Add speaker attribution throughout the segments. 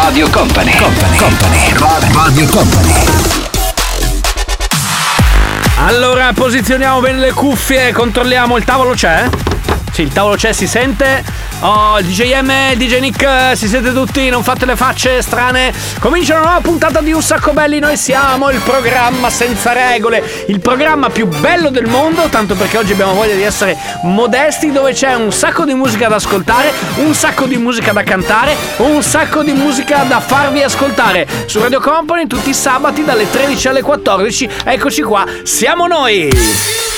Speaker 1: Radio Company, Company, Company, Radio Company.
Speaker 2: Allora, posizioniamo bene le cuffie, controlliamo il tavolo c'è? Sì, il tavolo c'è, si sente. Oh, il DJM il DJ Nick, si siete tutti, non fate le facce strane. Comincia una nuova puntata di Un Sacco Belli, noi siamo il programma senza regole, il programma più bello del mondo, tanto perché oggi abbiamo voglia di essere modesti, dove c'è un sacco di musica da ascoltare, un sacco di musica da cantare, un sacco di musica da farvi ascoltare. Su Radio Company tutti i sabati dalle 13 alle 14, eccoci qua, siamo noi!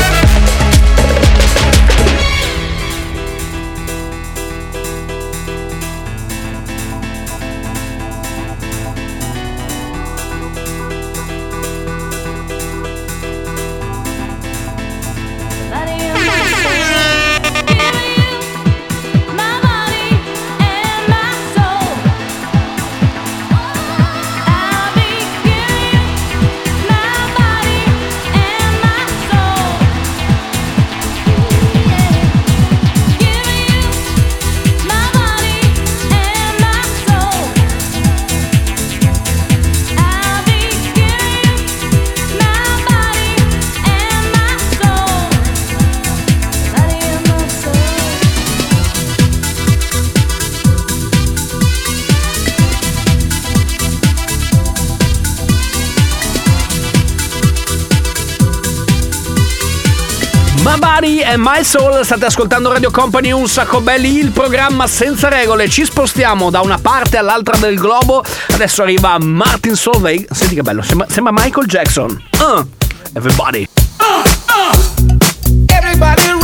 Speaker 2: My Body and My Soul, state ascoltando Radio Company Un Sacco Belli, il programma senza regole. Ci spostiamo da una parte all'altra del globo. Adesso arriva Martin Solveig. Senti che bello, sembra, sembra Michael Jackson. Uh, everybody.
Speaker 3: Everybody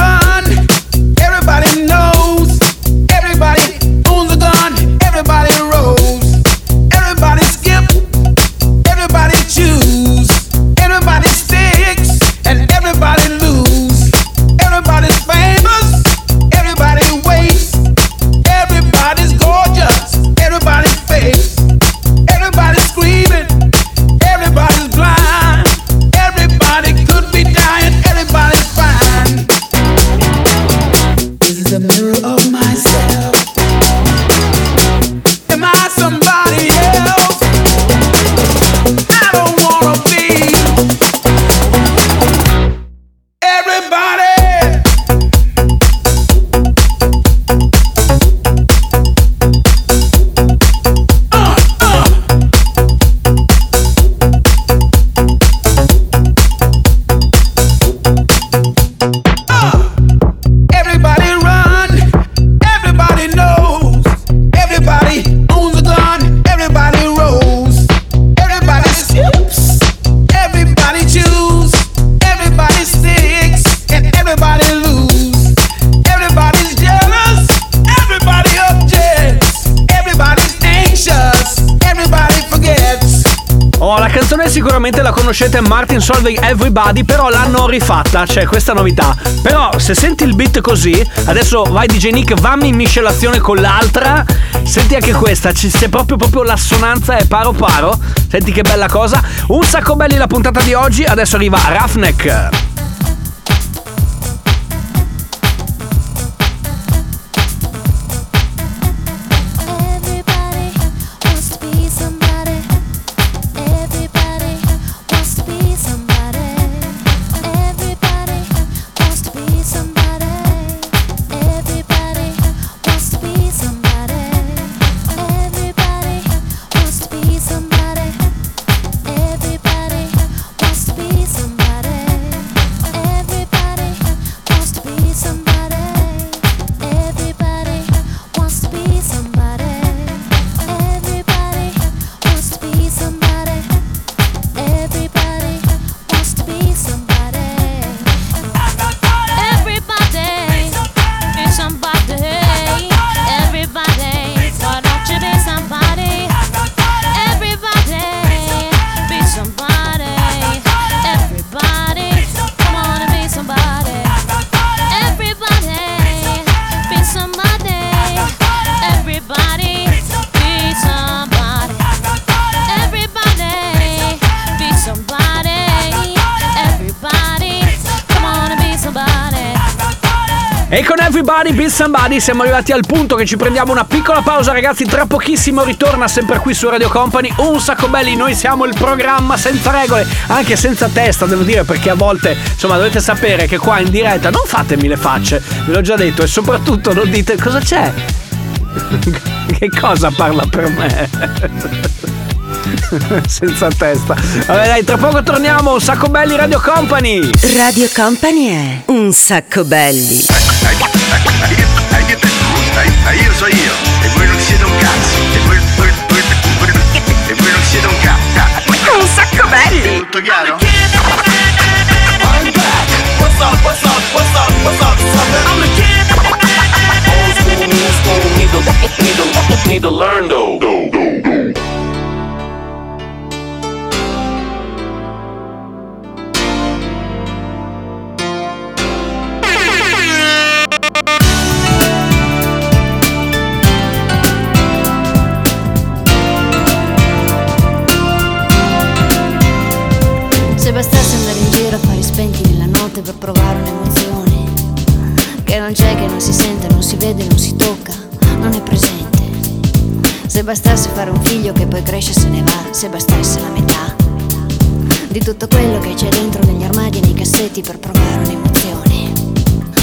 Speaker 2: conoscete, Martin Solveig Everybody, però l'hanno rifatta, c'è questa novità. Però se senti il beat così, adesso vai DJ Nick, vammi in miscelazione con l'altra, senti anche questa, c'è proprio, proprio l'assonanza è paro paro, senti che bella cosa. Un sacco belli la puntata di oggi, adesso arriva Roughneck. Con Everybody Be Somebody siamo arrivati al punto che ci prendiamo una piccola pausa ragazzi, tra pochissimo ritorna sempre qui su Radio Company un sacco belli, noi siamo il programma senza regole, anche senza testa devo dire perché a volte insomma dovete sapere che qua in diretta non fatemi le facce, ve l'ho già detto e soprattutto non dite cosa c'è. che cosa parla per me? senza testa. Vabbè dai, tra poco torniamo, un sacco belli Radio Company.
Speaker 4: Radio Company è un sacco belli.
Speaker 5: Io so io e voi non siete un cazzo e voi, voi, voi, voi- e voi non siete un cazzo
Speaker 4: Un sacco belli!
Speaker 5: tutto chiaro?
Speaker 6: Bastasse fare un figlio che poi cresce e se ne va Se bastasse la metà Di tutto quello che c'è dentro negli armadi e nei cassetti per provare un'emozione.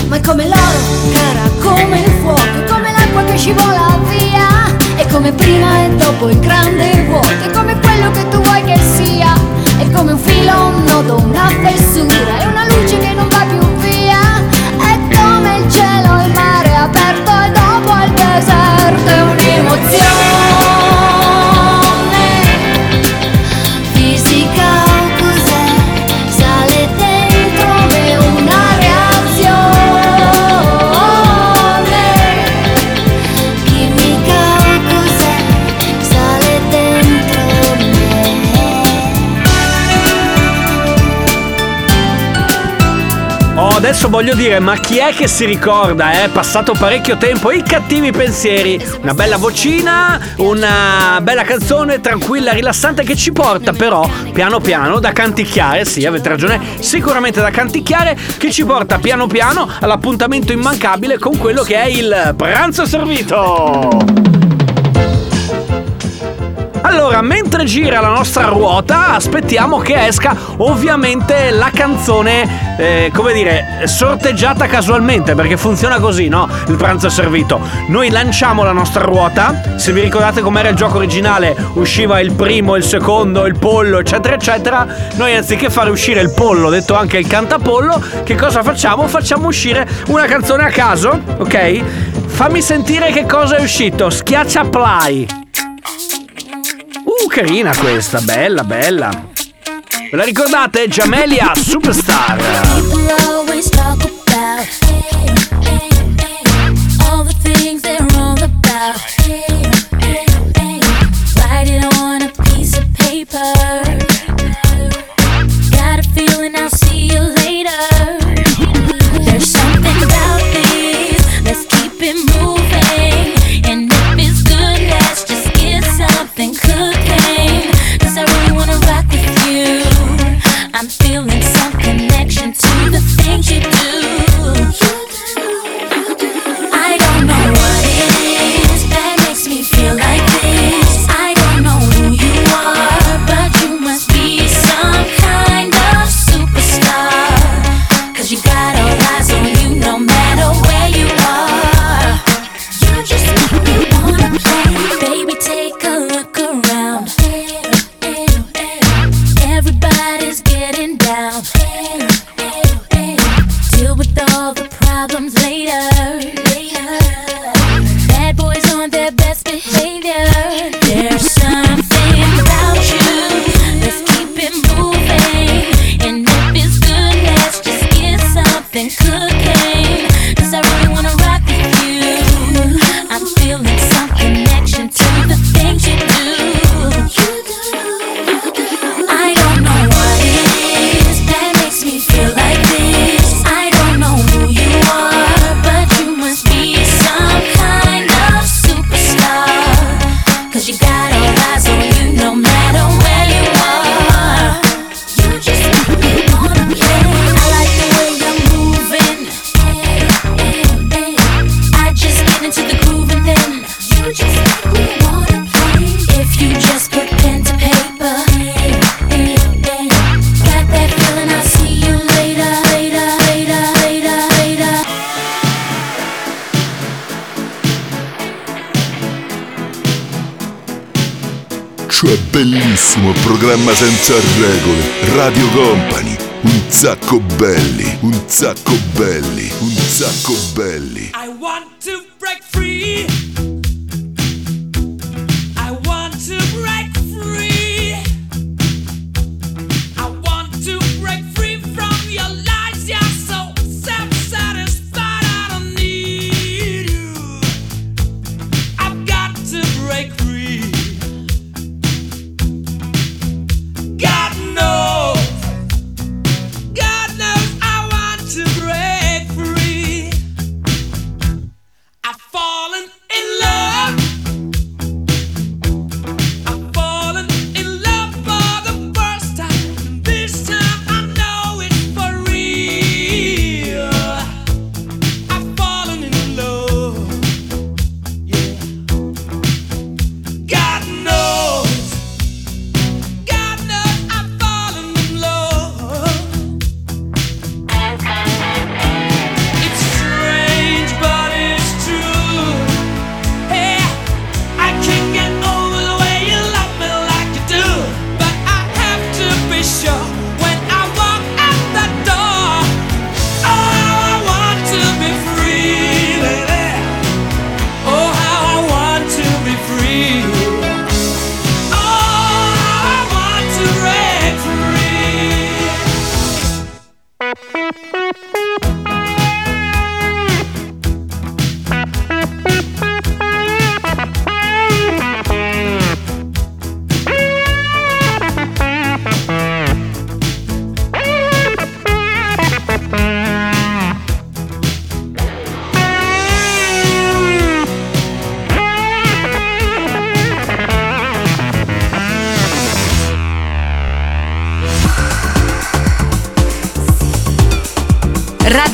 Speaker 6: Ma è come l'oro, cara, come il fuoco come l'acqua che scivola via È come prima e dopo il grande vuoto È come quello che tu vuoi che sia È come un filo, un nodo, una fessura È una luce che non va più via È come il cielo, il mare aperto E dopo il deserto È un'emozione
Speaker 2: adesso voglio dire, ma chi è che si ricorda? È passato parecchio tempo. I cattivi pensieri. Una bella vocina, una bella canzone tranquilla, rilassante che ci porta però piano piano da canticchiare. Sì, avete ragione, sicuramente da canticchiare. Che ci porta piano piano all'appuntamento immancabile con quello che è il pranzo servito. Allora, mentre gira la nostra ruota, aspettiamo che esca ovviamente la canzone, eh, come dire, sorteggiata casualmente, perché funziona così, no? Il pranzo è servito. Noi lanciamo la nostra ruota, se vi ricordate com'era il gioco originale, usciva il primo, il secondo, il pollo, eccetera, eccetera. Noi anziché fare uscire il pollo, detto anche il cantapollo, che cosa facciamo? Facciamo uscire una canzone a caso, ok? Fammi sentire che cosa è uscito. Schiaccia play. Uh, carina questa, bella, bella. Ve la ricordate? Giamelia Superstar.
Speaker 7: prossimo programma senza regole, Radio Company. Un sacco belli, un sacco belli, un sacco belli.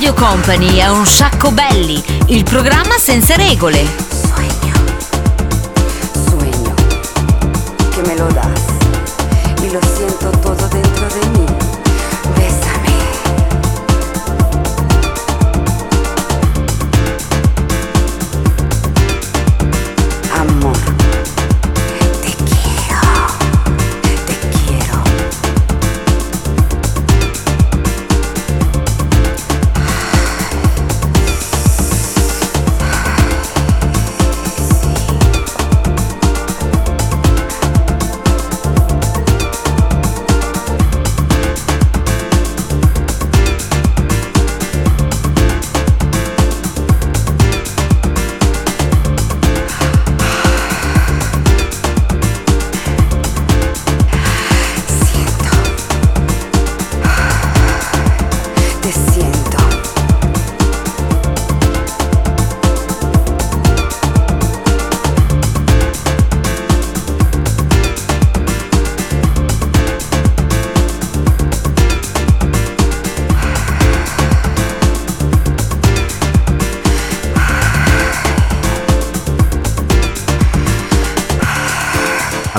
Speaker 8: Radio Company è un sacco belli, il programma senza regole.
Speaker 9: Sogno, sogno, che me lo dai.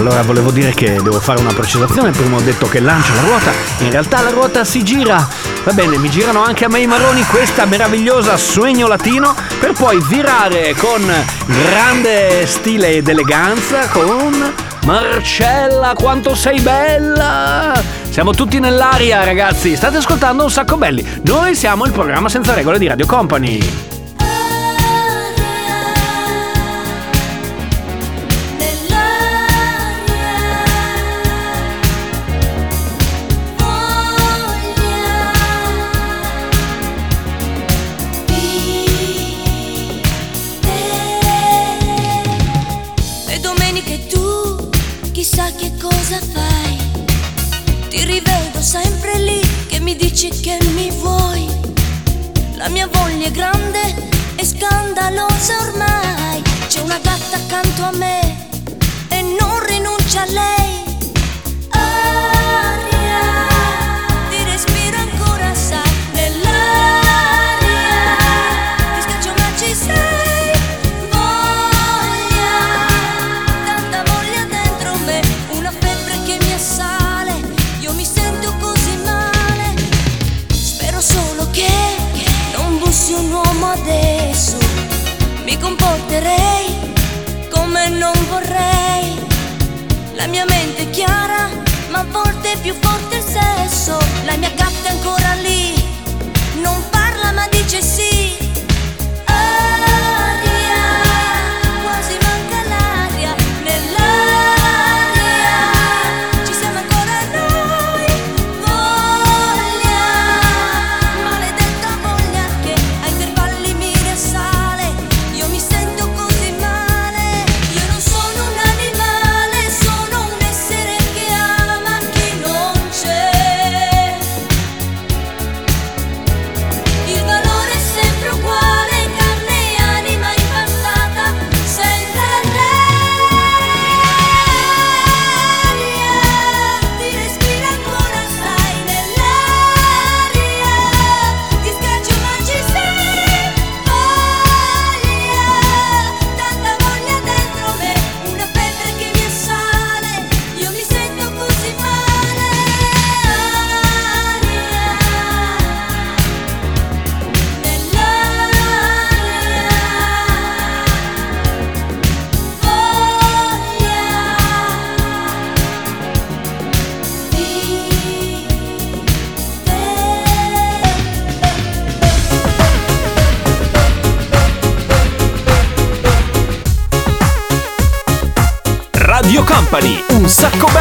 Speaker 2: Allora volevo dire che devo fare una precisazione, prima ho detto che lancio la ruota, in realtà la ruota si gira. Va bene, mi girano anche a me i marroni questa meravigliosa sueño latino per poi virare con grande stile ed eleganza con Marcella, quanto sei bella! Siamo tutti nell'aria, ragazzi. State ascoltando un sacco belli. Noi siamo il programma senza regole di Radio Company.
Speaker 10: acclamé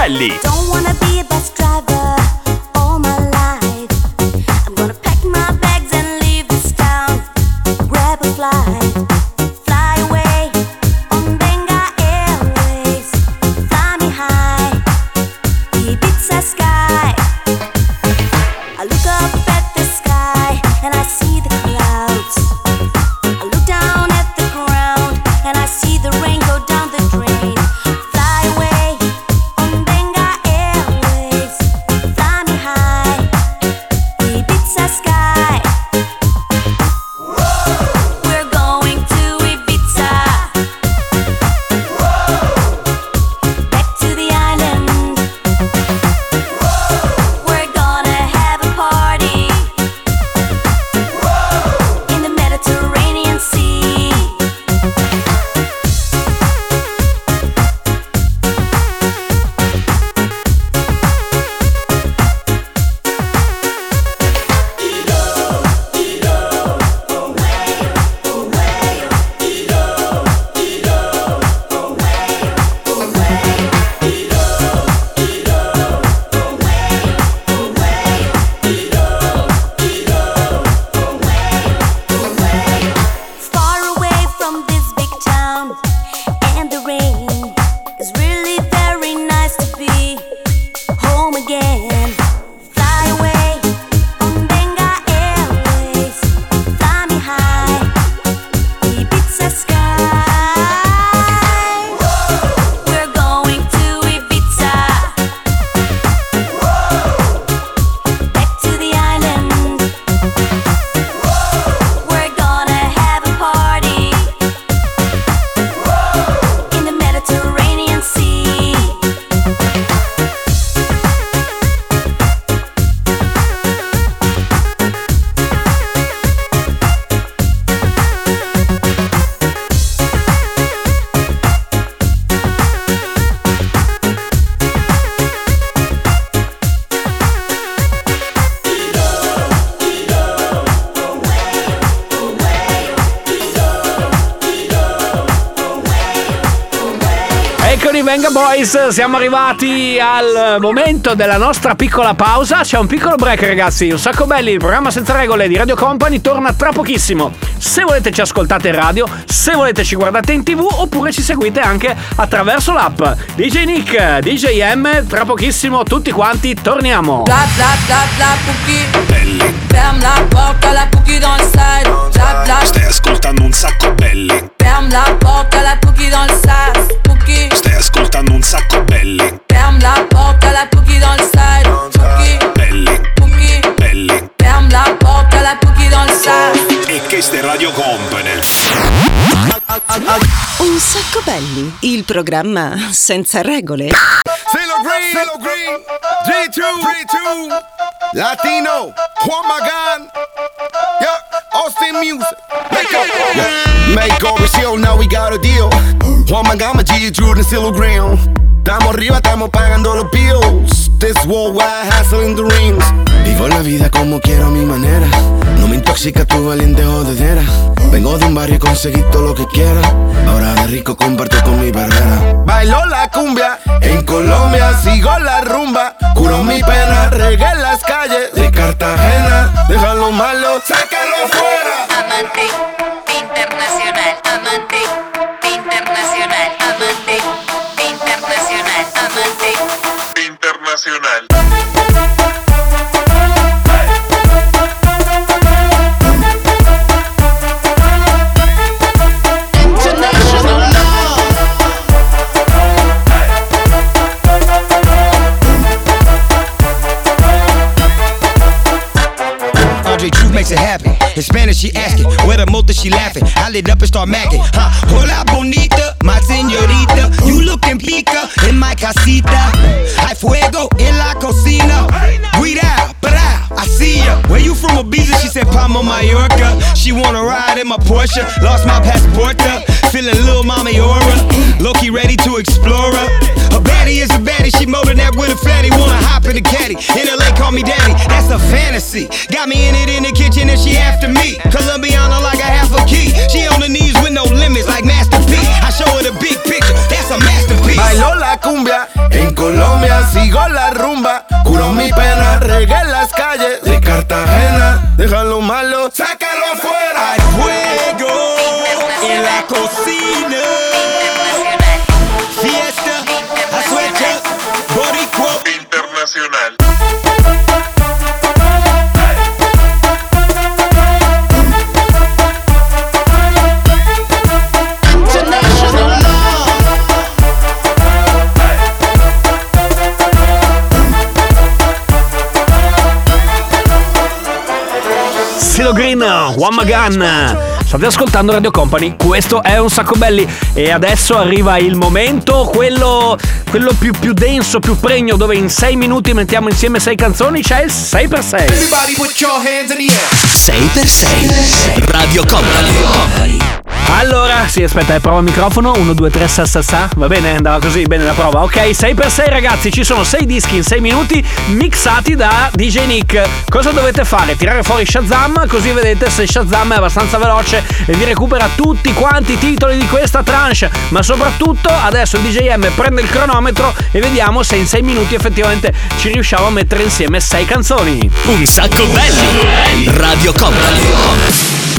Speaker 11: Valley. Então Gang Boys, siamo arrivati al momento della nostra piccola pausa. C'è un piccolo break, ragazzi. Un sacco belli. Il programma senza regole di Radio Company torna tra pochissimo. Se volete, ci ascoltate in radio. Se volete, ci guardate in tv. Oppure ci seguite anche attraverso l'app DJ Nick, DJ M. Tra pochissimo, tutti quanti torniamo.
Speaker 12: Bla bla bla bla, cookie. Ferm
Speaker 13: Stai ascoltando un sacco belli.
Speaker 12: Ferme la porte, alla Pookie dans le sas. Pookie
Speaker 13: Stai ascoltando un sacco belli
Speaker 12: Ferme la porte, alla Pookie dans le sas. Pookie
Speaker 13: Belli
Speaker 12: Pookie
Speaker 13: Belli
Speaker 12: Ferme la porte, alla Pookie dans le
Speaker 13: sas questa Radio Company.
Speaker 4: Un sacco belli, il programma senza regole.
Speaker 14: Sailor Green, Sailor Green, G2, G2, Latino, Juan Magan, yeah, Austin Music, make up, make up, show, now we got a deal. Juan Magan, G2, and Green, estamos arriba, estamos pagando los bills. This worldwide hustle in the rings. Vivo la vida como quiero a mi manera. No me intoxica tu valiente jodedera. Vengo de un barrio y conseguí todo lo que quiera. Ahora de rico comparto con mi barrera. Bailo la cumbia en Colombia, sigo la rumba. Curo mi pena, regué las calles de Cartagena. Déjalo malo, sácalo fuera.
Speaker 15: Amante internacional, amante internacional.
Speaker 16: In Spanish, she asking, where the motor she laughing. I lit up and start macking. Huh? Hola bonita, my señorita. You looking pica in my casita. Hay fuego en la cocina. I see ya. Where you from, Ibiza? She said Palma, Mallorca. She wanna ride in my Porsche. Lost my passport. Up. Feeling little mommy aura. Loki ready to explore her. A baddie is a baddie. She more that with a fatty. Wanna hop in the caddy. In LA, call me daddy. That's a fantasy. Got me in it in the kitchen and she after me. Colombiana like a half a key. She on the knees with no limits like Master
Speaker 14: la cumbia en Colombia, sigo la rumba. Curo mi pena, regué las calles de Cartagena. Déjalo malo, sácalo afuera.
Speaker 2: One Magan. State ascoltando Radio Company, questo è un sacco belli e adesso arriva il momento, quello, quello più, più denso, più pregno, dove in 6 minuti mettiamo insieme 6 canzoni, c'è il 6x6.
Speaker 14: Everybody put your hands in the air.
Speaker 1: 6x6 Radio Company.
Speaker 2: Allora, sì, aspetta, eh, prova il microfono. 1, 2, 3, sa sa sa. Va bene, andava così, bene la prova. Ok, 6x6 ragazzi, ci sono 6 dischi in 6 minuti mixati da DJ Nick. Cosa dovete fare? Tirare fuori Shazam, così vedete se Shazam è abbastanza veloce e vi recupera tutti quanti i titoli di questa tranche. Ma soprattutto adesso DJM prende il cronometro e vediamo se in 6 minuti effettivamente ci riusciamo a mettere insieme 6 canzoni.
Speaker 1: Un sacco belli. Radio Company.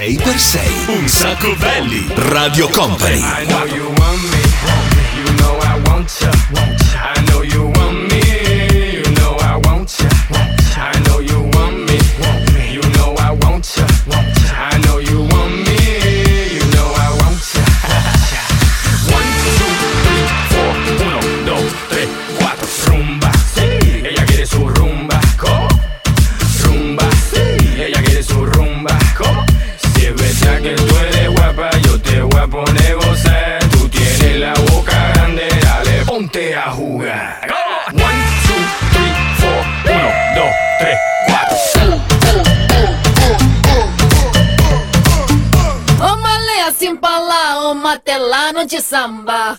Speaker 1: 6x6 Un sacco belli. Radio Company.
Speaker 17: your samba.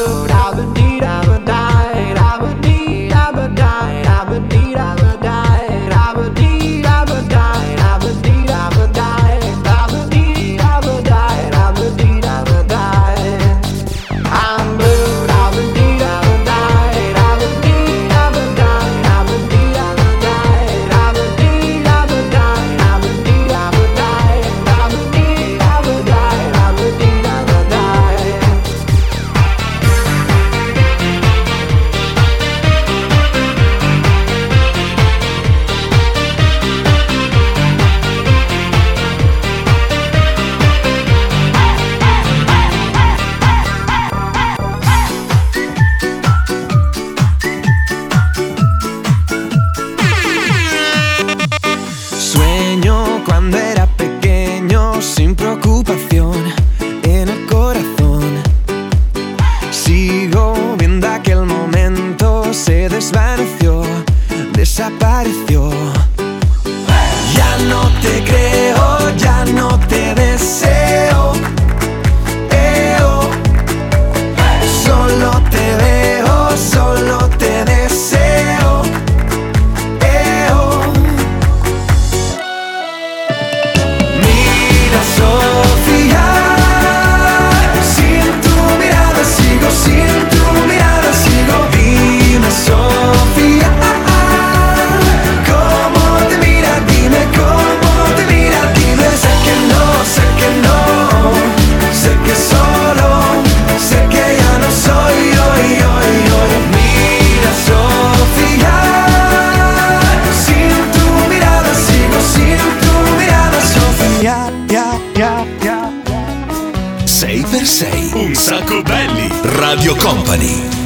Speaker 18: Radio Company.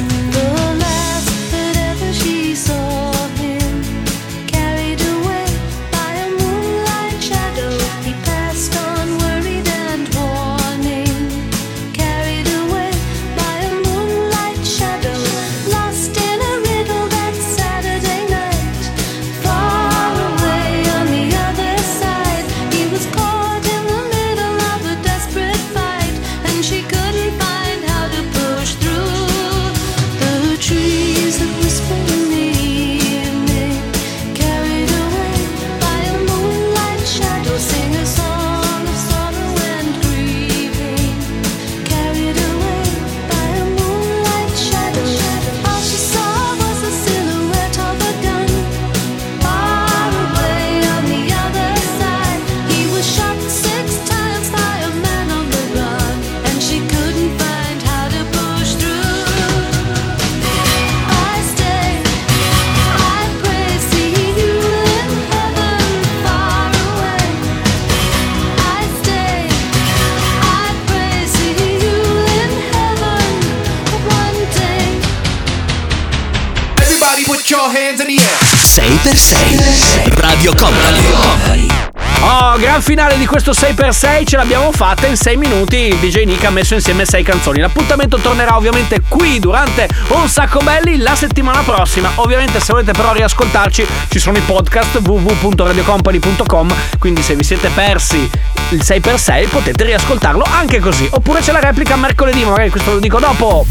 Speaker 3: Put your hands in the air.
Speaker 18: 6x6 Radio Company.
Speaker 2: Oh, gran finale di questo 6x6, ce l'abbiamo fatta in 6 minuti. Il DJ Nick ha messo insieme 6 canzoni. L'appuntamento tornerà ovviamente qui durante Un sacco belli la settimana prossima. Ovviamente se volete però riascoltarci ci sono i podcast www.radiocompany.com, quindi se vi siete persi il 6x6 potete riascoltarlo anche così. Oppure c'è la replica mercoledì, magari questo lo dico dopo.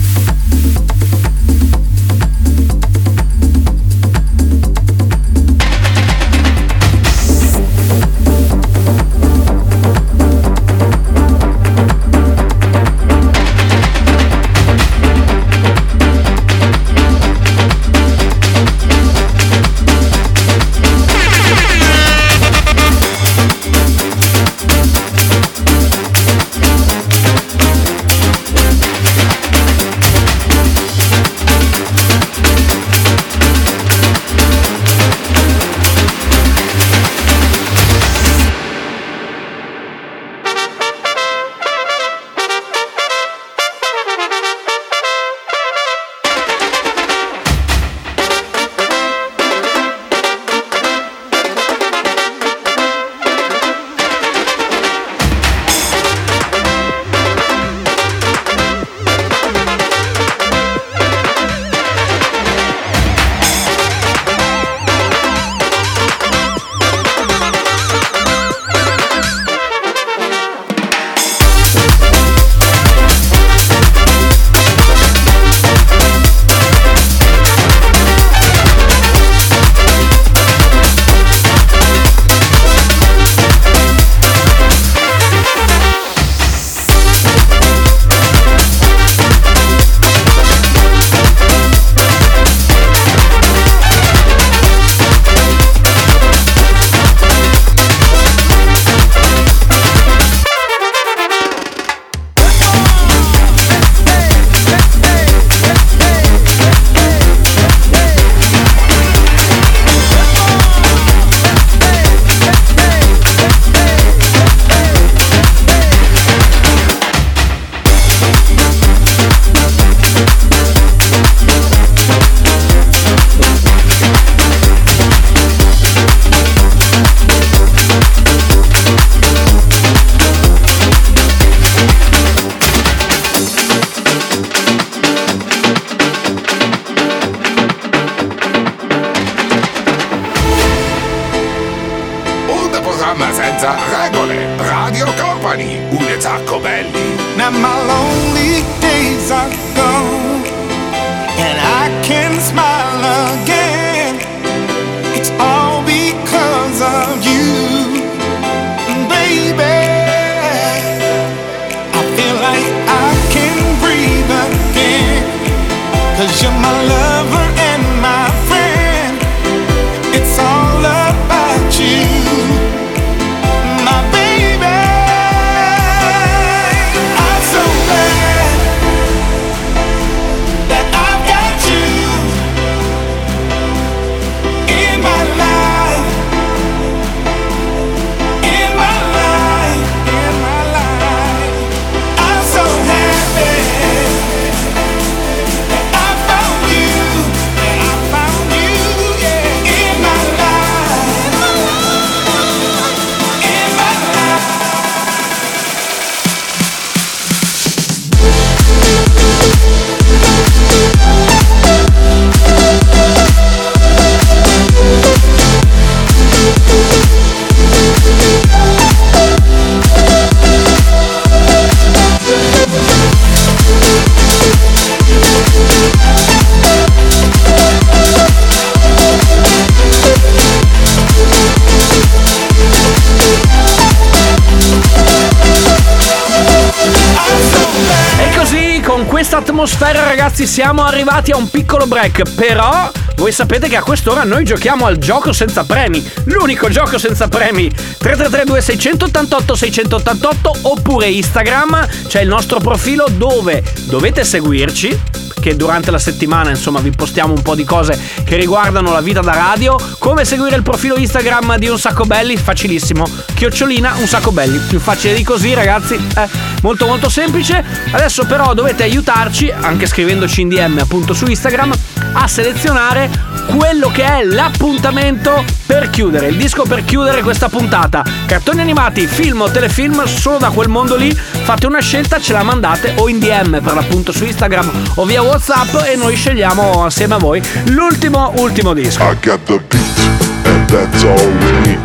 Speaker 2: Atmosfera, ragazzi, siamo arrivati a un piccolo break. Però, voi sapete che a quest'ora noi giochiamo al gioco senza premi. L'unico gioco senza premi. 3332 688 688 oppure Instagram. C'è il nostro profilo dove dovete seguirci. Che durante la settimana, insomma, vi postiamo un po' di cose che riguardano la vita da radio. Come seguire il profilo Instagram di Un Sacco Belli? Facilissimo. Chiocciolina Un Sacco Belli. Più facile di così, ragazzi. Eh, molto molto semplice. Adesso però dovete aiutarci, anche scrivendoci in DM appunto su Instagram, a selezionare quello che è l'appuntamento per chiudere, il disco per chiudere questa puntata. Cartoni animati, film o telefilm, solo da quel mondo lì. Fate una scelta, ce la mandate o in DM per l'appunto su Instagram o via WhatsApp e noi scegliamo assieme a voi l'ultimo ultimo disco.
Speaker 19: I got the beat, and that's all we need.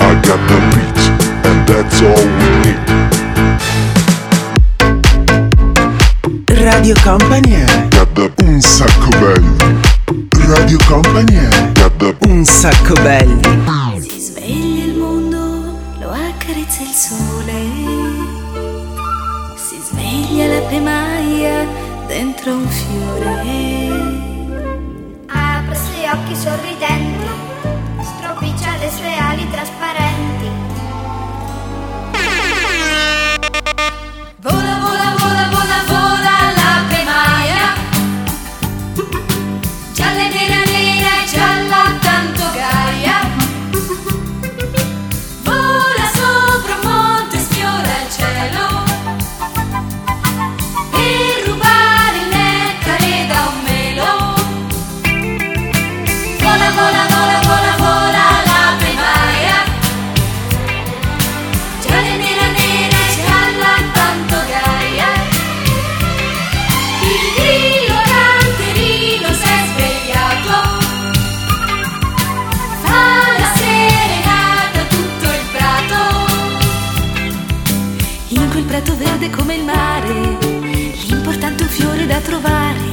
Speaker 19: I got the beat, and that's all we need.
Speaker 4: Radio Company
Speaker 19: Got the un sacco belli. Radio Company Got the
Speaker 20: Un sacco belli.
Speaker 18: Si sveglia il mondo, lo accarezza il sole. Si sveglia la pemaia dentro un fiore.
Speaker 21: Apre gli occhi sorridenti, stropiccia le sue ali trasparenti.
Speaker 18: Trovare.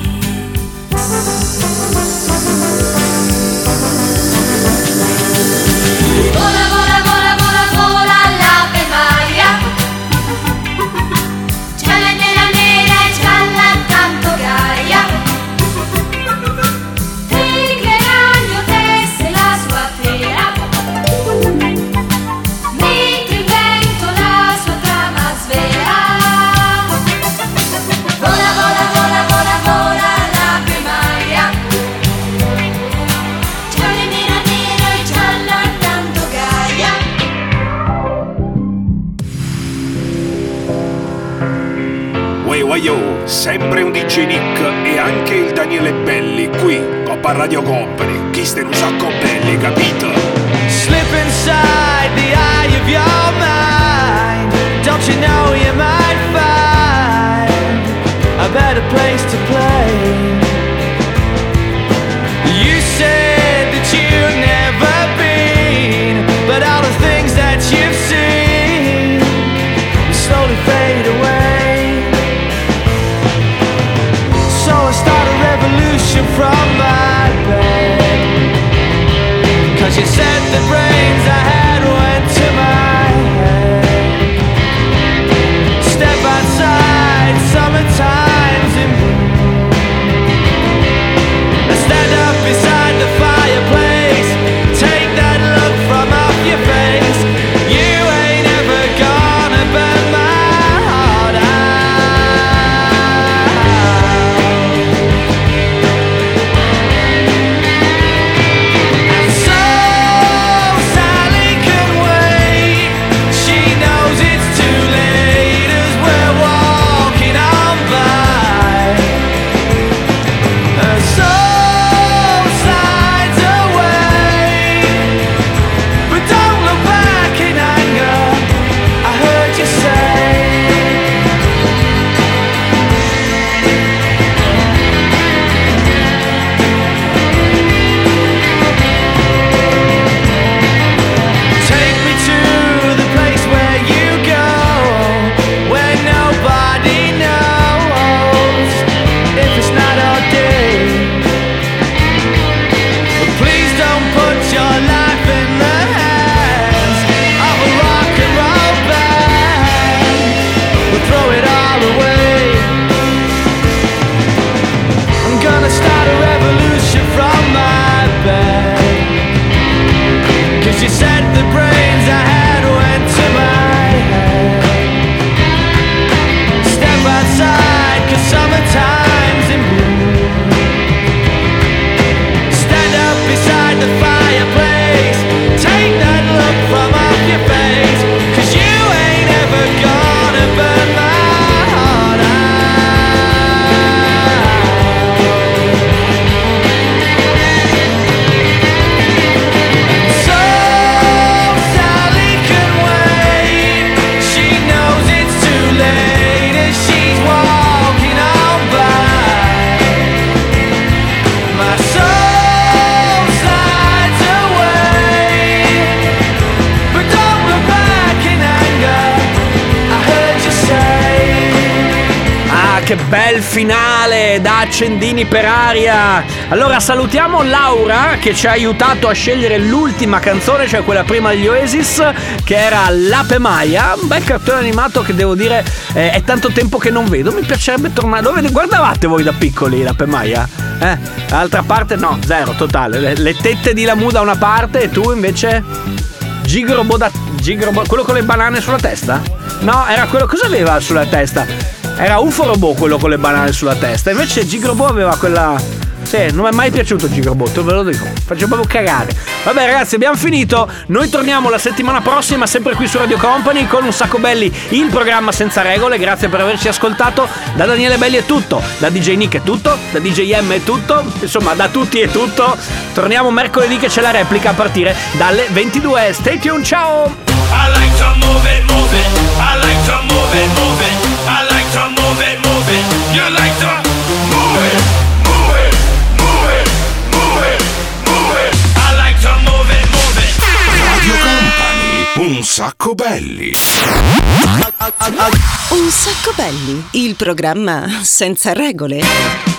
Speaker 2: Accendini per aria. Allora salutiamo Laura che ci ha aiutato a scegliere l'ultima canzone, cioè quella prima degli Oasis, che era L'Ape Maia, un bel cartone animato che devo dire eh, è tanto tempo che non vedo, mi piacerebbe tornare. Lo vede- guardavate voi da piccoli L'Ape Maia? Eh? Dall'altra parte no, zero, totale. Le, le tette di Lamu da una parte e tu invece... Gigrobo da... Gigrobo... Quello con le banane sulla testa? No, era quello... Cosa aveva sulla testa? Era Uforobo quello con le banane sulla testa. Invece Gigrobo aveva quella... Sì, non mi è mai piaciuto Gigrobo, te ve lo dico. Faccio proprio cagare. Vabbè ragazzi, abbiamo finito. Noi torniamo la settimana prossima, sempre qui su Radio Company, con un sacco belli, il programma senza regole. Grazie per averci ascoltato. Da Daniele Belli è tutto, da DJ Nick è tutto, da DJ M è tutto. Insomma, da tutti è tutto. Torniamo mercoledì che c'è la replica a partire dalle 22. Stay tuned, ciao!
Speaker 3: I like to move it, move it. I like to move it, move it.
Speaker 1: Sacco belli.
Speaker 4: Un sacco belli, il programma senza regole.